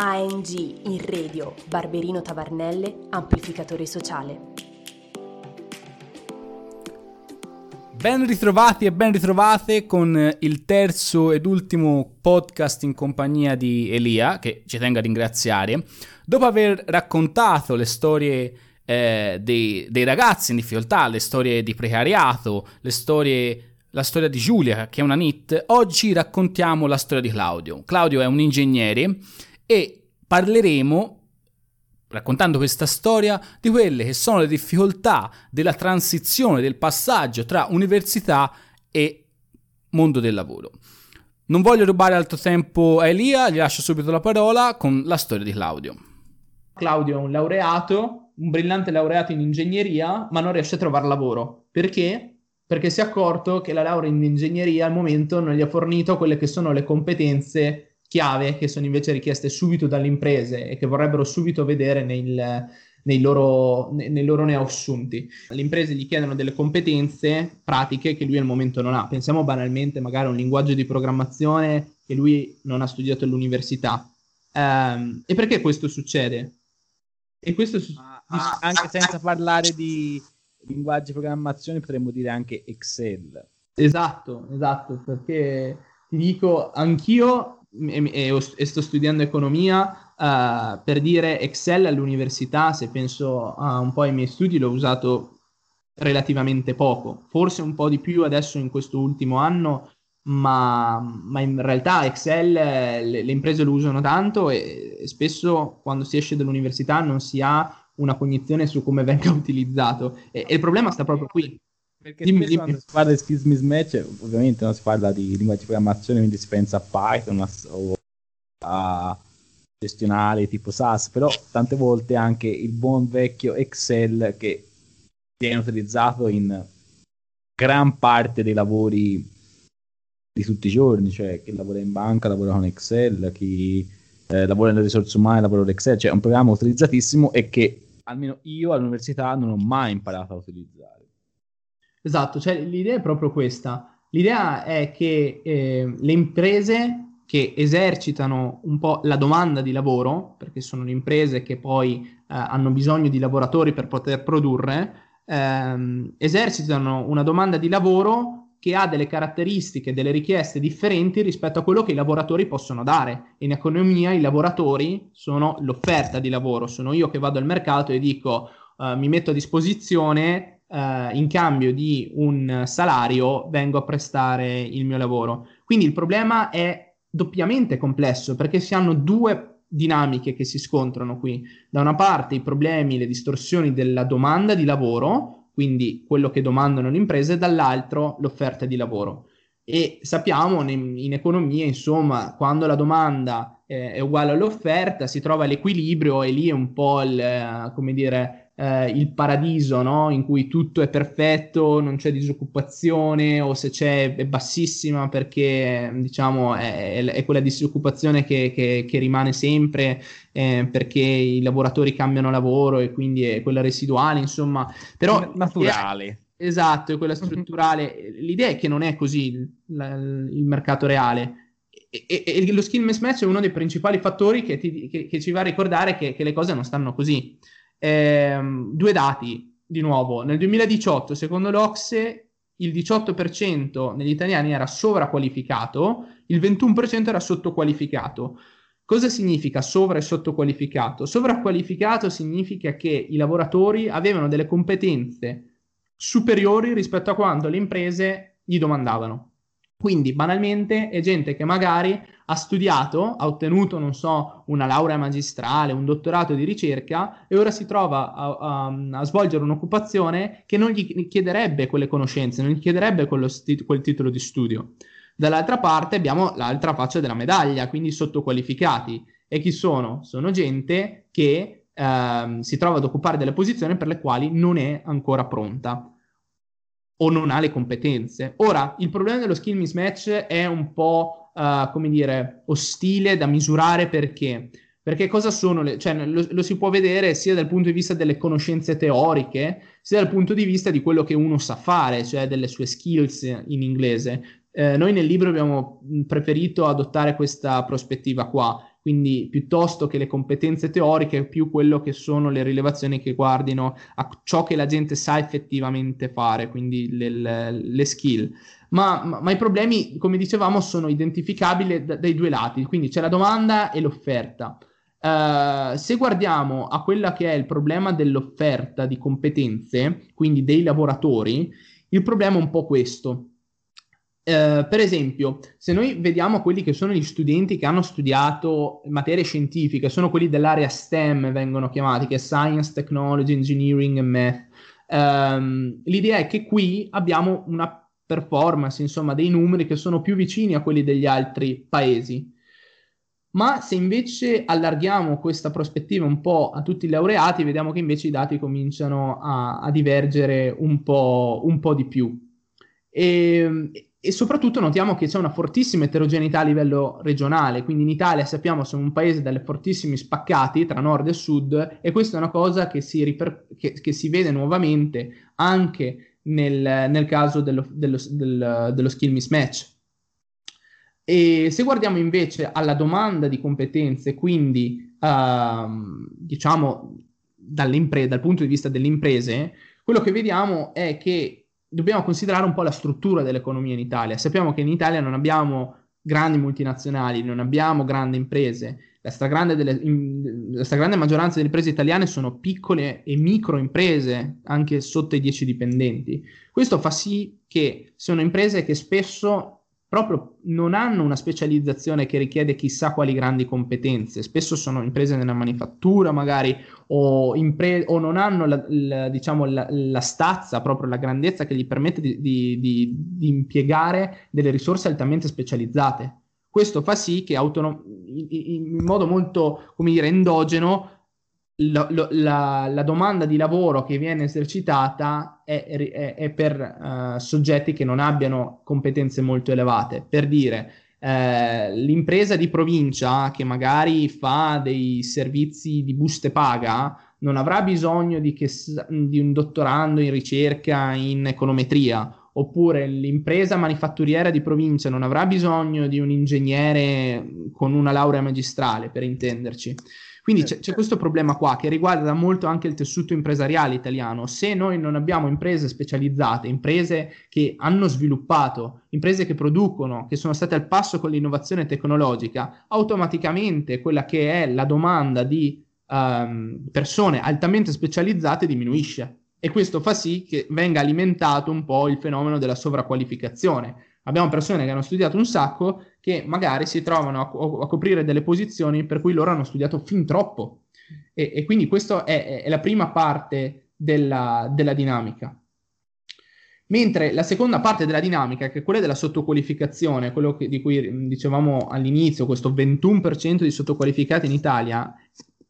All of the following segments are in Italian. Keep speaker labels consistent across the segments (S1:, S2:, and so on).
S1: ANG in radio Barberino Tavernelle, amplificatore sociale.
S2: Ben ritrovati e ben ritrovate con il terzo ed ultimo podcast in compagnia di Elia, che ci tengo a ringraziare. Dopo aver raccontato le storie eh, dei, dei ragazzi in difficoltà, le storie di precariato, le storie la storia di Giulia, che è una NIT, oggi raccontiamo la storia di Claudio. Claudio è un ingegnere e parleremo, raccontando questa storia, di quelle che sono le difficoltà della transizione, del passaggio tra università e mondo del lavoro. Non voglio rubare altro tempo a Elia, gli lascio subito la parola con la storia di Claudio.
S3: Claudio è un laureato, un brillante laureato in ingegneria, ma non riesce a trovare lavoro. Perché? Perché si è accorto che la laurea in ingegneria al momento non gli ha fornito quelle che sono le competenze chiave che sono invece richieste subito dalle imprese e che vorrebbero subito vedere nel, nei loro, nei loro neoassunti. Le imprese gli chiedono delle competenze pratiche che lui al momento non ha. Pensiamo banalmente magari a un linguaggio di programmazione che lui non ha studiato all'università. Um, e perché questo succede?
S4: E questo su- ah, anche senza parlare di linguaggi di programmazione potremmo dire anche Excel.
S3: Esatto, esatto, perché ti dico, anch'io e, e, e sto studiando economia, uh, per dire Excel all'università, se penso a un po' ai miei studi, l'ho usato relativamente poco, forse un po' di più adesso in questo ultimo anno, ma, ma in realtà Excel le, le, imprese lo usano tanto e, e spesso quando si esce dall'università non si ha una cognizione su come venga utilizzato. E, e il problema sta proprio qui
S4: perché dimmi, dimmi. quando si parla di skills mismatch, ovviamente non si parla di linguaggi di programmazione, quindi si pensa a Python o a gestionali tipo SAS, però tante volte anche il buon vecchio Excel che viene utilizzato in gran parte dei lavori di tutti i giorni, cioè chi lavora in banca lavora con Excel, chi eh, lavora nelle risorse umane lavora con Excel, cioè è un programma utilizzatissimo e che almeno io all'università non ho mai imparato a utilizzare.
S3: Esatto, cioè l'idea è proprio questa. L'idea è che eh, le imprese che esercitano un po' la domanda di lavoro, perché sono le imprese che poi eh, hanno bisogno di lavoratori per poter produrre, ehm, esercitano una domanda di lavoro che ha delle caratteristiche, delle richieste differenti rispetto a quello che i lavoratori possono dare. In economia i lavoratori sono l'offerta di lavoro, sono io che vado al mercato e dico uh, mi metto a disposizione Uh, in cambio di un salario vengo a prestare il mio lavoro. Quindi il problema è doppiamente complesso perché si hanno due dinamiche che si scontrano qui. Da una parte i problemi, le distorsioni della domanda di lavoro, quindi quello che domandano le imprese, dall'altro l'offerta di lavoro. E sappiamo in, in economia, insomma, quando la domanda eh, è uguale all'offerta, si trova l'equilibrio e lì è un po' il, eh, come dire, eh, il paradiso, no? in cui tutto è perfetto, non c'è disoccupazione o se c'è è bassissima perché diciamo è, è quella disoccupazione che, che, che rimane sempre eh, perché i lavoratori cambiano lavoro e quindi è quella residuale, insomma, però
S4: naturale.
S3: È, esatto, è quella strutturale. L'idea è che non è così il, il mercato reale. E, e, e, lo skill mismatch è uno dei principali fattori che, ti, che, che ci va a ricordare che, che le cose non stanno così. Ehm, due dati, di nuovo, nel 2018, secondo l'Ocse, il 18% degli italiani era sovraqualificato, il 21% era sottoqualificato. Cosa significa sovra e sottoqualificato? Sovraqualificato significa che i lavoratori avevano delle competenze superiori rispetto a quanto le imprese gli domandavano. Quindi, banalmente, è gente che magari ha studiato, ha ottenuto, non so, una laurea magistrale, un dottorato di ricerca e ora si trova a, a, a svolgere un'occupazione che non gli chiederebbe quelle conoscenze, non gli chiederebbe sti- quel titolo di studio. Dall'altra parte abbiamo l'altra faccia della medaglia, quindi sottoqualificati. E chi sono? Sono gente che ehm, si trova ad occupare delle posizioni per le quali non è ancora pronta o non ha le competenze. Ora, il problema dello skill mismatch è un po', uh, come dire, ostile da misurare perché? Perché cosa sono le... cioè lo, lo, si può vedere sia dal punto di vista delle conoscenze teoriche, sia dal punto di vista di quello che uno sa fare, cioè delle sue skills in inglese. Eh, noi nel libro abbiamo preferito adottare questa prospettiva qua, quindi piuttosto che le competenze teoriche, più quello che sono le rilevazioni che guardino a ciò che la gente sa effettivamente fare, quindi le, le, skill. Ma, ma, ma, i problemi, come dicevamo, sono identificabili da, dai due lati, quindi c'è la domanda e l'offerta. Uh, se guardiamo a quella che è il problema dell'offerta di competenze, quindi dei lavoratori, il problema è un po' questo. Uh, per esempio, se noi vediamo quelli che sono gli studenti che hanno studiato materie scientifiche, sono quelli dell'area STEM, vengono chiamati, che è Science, Technology, Engineering e Math. Um, l'idea è che qui abbiamo una performance, insomma, dei numeri che sono più vicini a quelli degli altri paesi. Ma se invece allarghiamo questa prospettiva un po' a tutti i laureati, vediamo che invece i dati cominciano a, a divergere un po', un po', di più. E, e, soprattutto notiamo che c'è una fortissima eterogeneità a livello regionale, quindi in Italia sappiamo siamo un paese dalle fortissimi spaccati tra nord e sud e questa è una cosa che si, riper- che, che si vede nuovamente anche nel, nel caso dello, dello, del, dello skill mismatch. E se guardiamo invece alla domanda di competenze, quindi uh, diciamo dal punto di vista delle imprese, quello che vediamo è che dobbiamo considerare un po' la struttura dell'economia in Italia. Sappiamo che in Italia non abbiamo grandi multinazionali, non abbiamo grandi imprese. La stragrande, delle, la stragrande maggioranza delle imprese italiane sono piccole e micro imprese, anche sotto i 10 dipendenti. Questo fa sì che sono imprese che spesso proprio non hanno una specializzazione che richiede chissà quali grandi competenze, spesso sono imprese nella manifattura magari o, impre- o non hanno la, la, diciamo, la, la, stazza, proprio la grandezza che gli permette di, di, di, di, impiegare delle risorse altamente specializzate. Questo fa sì che autonom- in modo molto, come dire, endogeno lo, la, la, domanda di lavoro che viene esercitata è, è, è per uh, soggetti che non abbiano competenze molto elevate. Per dire, eh, l'impresa di provincia che magari fa dei servizi di buste paga non avrà bisogno di, che, di un dottorando in ricerca in econometria oppure l'impresa manifatturiera di provincia non avrà bisogno di un ingegnere con una laurea magistrale, per intenderci. Quindi c'è, c'è, questo problema qua che riguarda molto anche il tessuto impresariale italiano. Se noi non abbiamo imprese specializzate, imprese che hanno sviluppato, imprese che producono, che sono state al passo con l'innovazione tecnologica, automaticamente quella che è la domanda di um, persone altamente specializzate diminuisce. E questo fa sì che venga alimentato un po' il fenomeno della sovraqqualificazione abbiamo persone che hanno studiato un sacco che magari si trovano a, a coprire delle posizioni per cui loro hanno studiato fin troppo. E, e quindi questa è, è, la prima parte della, della dinamica. Mentre la seconda parte della dinamica, che è quella della sottoqualificazione, quello che, di cui dicevamo all'inizio, questo 21% di sottoqualificati in Italia,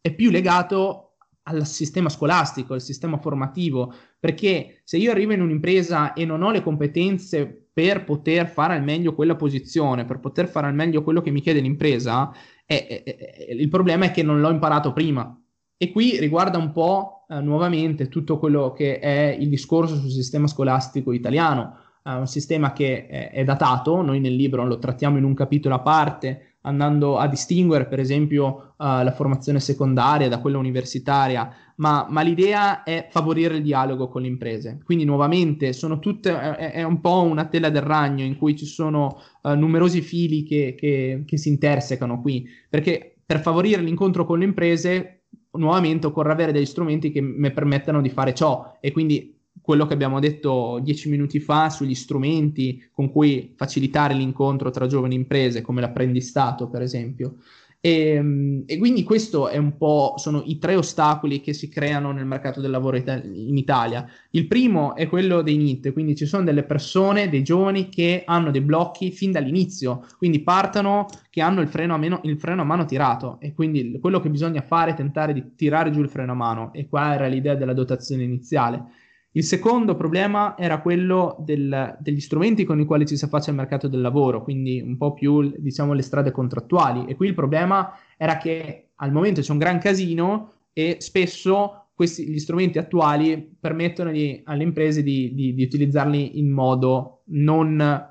S3: è più legato al sistema scolastico, al sistema formativo, perché se io arrivo in un'impresa e non ho le competenze per poter fare al meglio quella posizione, per poter fare al meglio quello che mi chiede l'impresa, è, è, è, il problema è che non l'ho imparato prima. E qui riguarda un po' eh, nuovamente tutto quello che è il discorso sul sistema scolastico italiano, eh, un sistema che è, datato, noi nel libro lo trattiamo in un capitolo a parte, andando a distinguere per esempio uh, la formazione secondaria da quella universitaria, ma, ma, l'idea è favorire il dialogo con le imprese. Quindi nuovamente tutte, è, è un po' una tela del ragno in cui ci sono uh, numerosi fili che, che, che si intersecano qui, perché per favorire l'incontro con le imprese nuovamente occorre avere degli strumenti che mi permettano di fare ciò e quindi quello che abbiamo detto dieci minuti fa sugli strumenti con cui facilitare l'incontro tra giovani imprese, come l'apprendistato, per esempio. E, ehm, e, quindi questo è un po' sono i tre ostacoli che si creano nel mercato del lavoro in Italia. Il primo è quello dei NIT, quindi ci sono delle persone, dei giovani che hanno dei blocchi fin dall'inizio, quindi partono che hanno il freno a, meno, il freno a mano tirato e quindi quello che bisogna fare è tentare di tirare giù il freno a mano e qua era l'idea della dotazione iniziale. Il secondo problema era quello del, degli strumenti con i quali ci si affaccia al mercato del lavoro, quindi un po' più diciamo le strade contrattuali. E qui il problema era che al momento c'è un gran casino e spesso questi, gli strumenti attuali permettono di, alle imprese di, di, di utilizzarli in modo non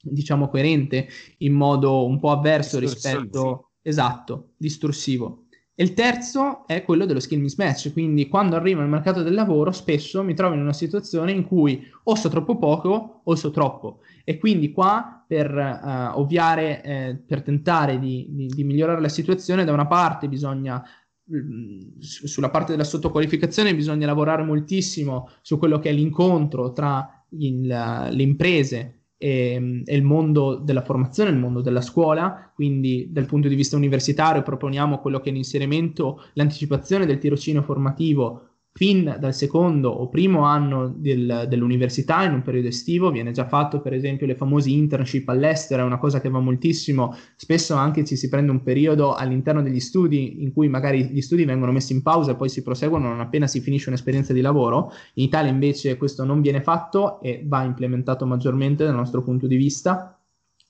S3: diciamo coerente, in modo un po' avverso rispetto esatto, distorsivo. E il terzo è quello dello skill mismatch, quindi quando arrivo al mercato del lavoro spesso mi trovo in una situazione in cui o so troppo poco o so troppo. E quindi qua per uh, ovviare, eh, per tentare di, di, di, migliorare la situazione, da una parte bisogna, mm, sulla parte della sottoqualificazione bisogna lavorare moltissimo su quello che è l'incontro tra il, le imprese e, e, il mondo della formazione, il mondo della scuola, quindi dal punto di vista universitario proponiamo quello che è l'inserimento, l'anticipazione del tirocinio formativo fin dal secondo o primo anno del, dell'università in un periodo estivo, viene già fatto per esempio le famose internship all'estero, è una cosa che va moltissimo, spesso anche ci si prende un periodo all'interno degli studi in cui magari gli studi vengono messi in pausa e poi si proseguono non appena si finisce un'esperienza di lavoro, in Italia invece questo non viene fatto e va implementato maggiormente dal nostro punto di vista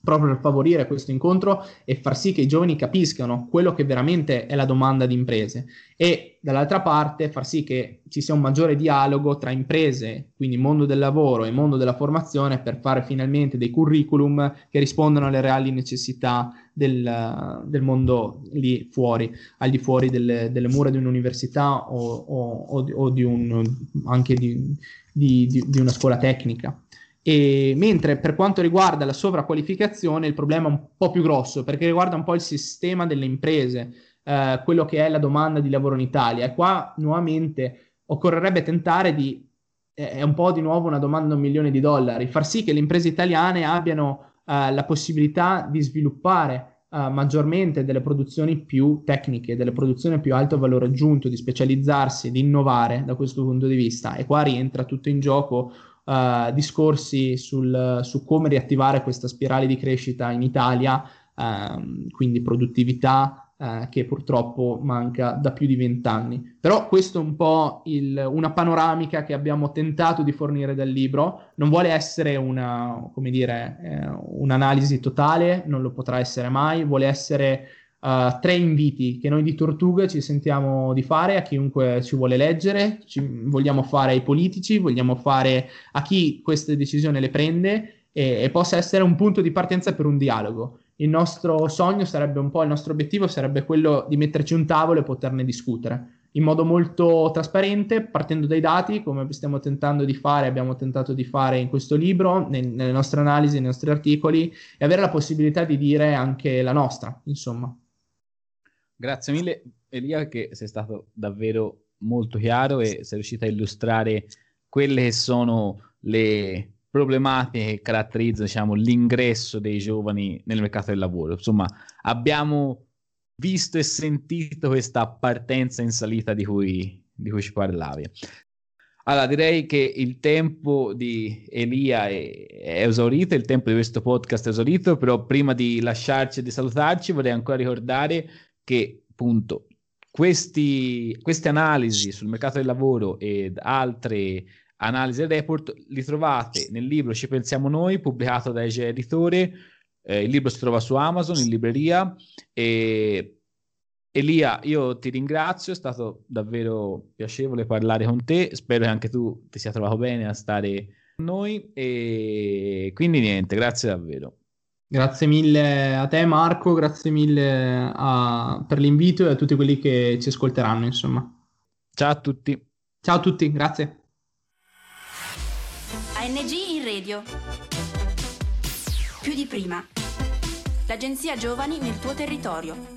S3: proprio per favorire questo incontro e far sì che i giovani capiscano quello che veramente è la domanda di imprese e dall'altra parte far sì che ci sia un maggiore dialogo tra imprese, quindi mondo del lavoro e mondo della formazione per fare finalmente dei curriculum che rispondano alle reali necessità del, del mondo lì fuori, al di fuori delle, delle mura di un'università o, o, o di un, anche di, di, di una scuola tecnica. E, mentre per quanto riguarda la sovraqualificazione il problema è un po' più grosso perché riguarda un po' il sistema delle imprese, eh, quello che è la domanda di lavoro in Italia. E qua nuovamente occorrerebbe tentare di, eh, è un po' di nuovo una domanda da un milione di dollari, far sì che le imprese italiane abbiano eh, la possibilità di sviluppare uh, maggiormente delle produzioni più tecniche, delle produzioni più alto valore aggiunto, di specializzarsi, di innovare da questo punto di vista. E qua rientra tutto in gioco uh, discorsi sul, su come riattivare questa spirale di crescita in Italia, uh, quindi produttività, Uh, che purtroppo manca da più di vent'anni. Però questo è un po' il, una panoramica che abbiamo tentato di fornire dal libro. Non vuole essere una, come dire, eh, un'analisi totale, non lo potrà essere mai, vuole essere uh, tre inviti che noi di Tortuga ci sentiamo di fare a chiunque ci vuole leggere, ci vogliamo fare ai politici, vogliamo fare a chi queste decisioni le prende e, e possa essere un punto di partenza per un dialogo. Il nostro sogno sarebbe un po', il nostro obiettivo sarebbe quello di metterci un tavolo e poterne discutere in modo molto trasparente, partendo dai dati, come stiamo tentando di fare, abbiamo tentato di fare in questo libro, nel, nelle nostre analisi, nei nostri articoli, e avere la possibilità di dire anche la nostra, insomma.
S4: Grazie mille Elia che sei stato davvero molto chiaro e sei riuscito a illustrare quelle che sono le problematiche che caratterizzano diciamo, l'ingresso dei giovani nel mercato del lavoro. Insomma, abbiamo visto e sentito questa partenza in salita di cui, di cui ci parlavi. Allora, direi che il tempo di Elia è, è, esaurito, il tempo di questo podcast è esaurito, però prima di lasciarci e di salutarci vorrei ancora ricordare che appunto questi, queste analisi sul mercato del lavoro ed altre analisi e report li trovate nel libro Ci pensiamo noi, pubblicato da Ege Editore. Eh, il libro si trova su Amazon in libreria. E Elia, io ti ringrazio, è stato davvero piacevole parlare con te. Spero che anche tu ti sia trovato bene a stare con noi. E quindi niente, grazie davvero.
S3: Grazie mille a te Marco, grazie mille a, per l'invito e a tutti quelli che ci ascolteranno, insomma.
S4: Ciao a tutti.
S3: Ciao a tutti, grazie.
S5: ANG in radio. Più di prima. L'agenzia Giovani nel tuo territorio.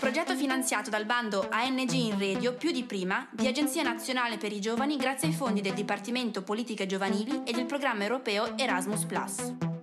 S5: Progetto finanziato dal bando ANG in radio più di prima di Agenzia Nazionale per i Giovani grazie ai fondi del Dipartimento Politiche Giovanili e del programma europeo Erasmus ⁇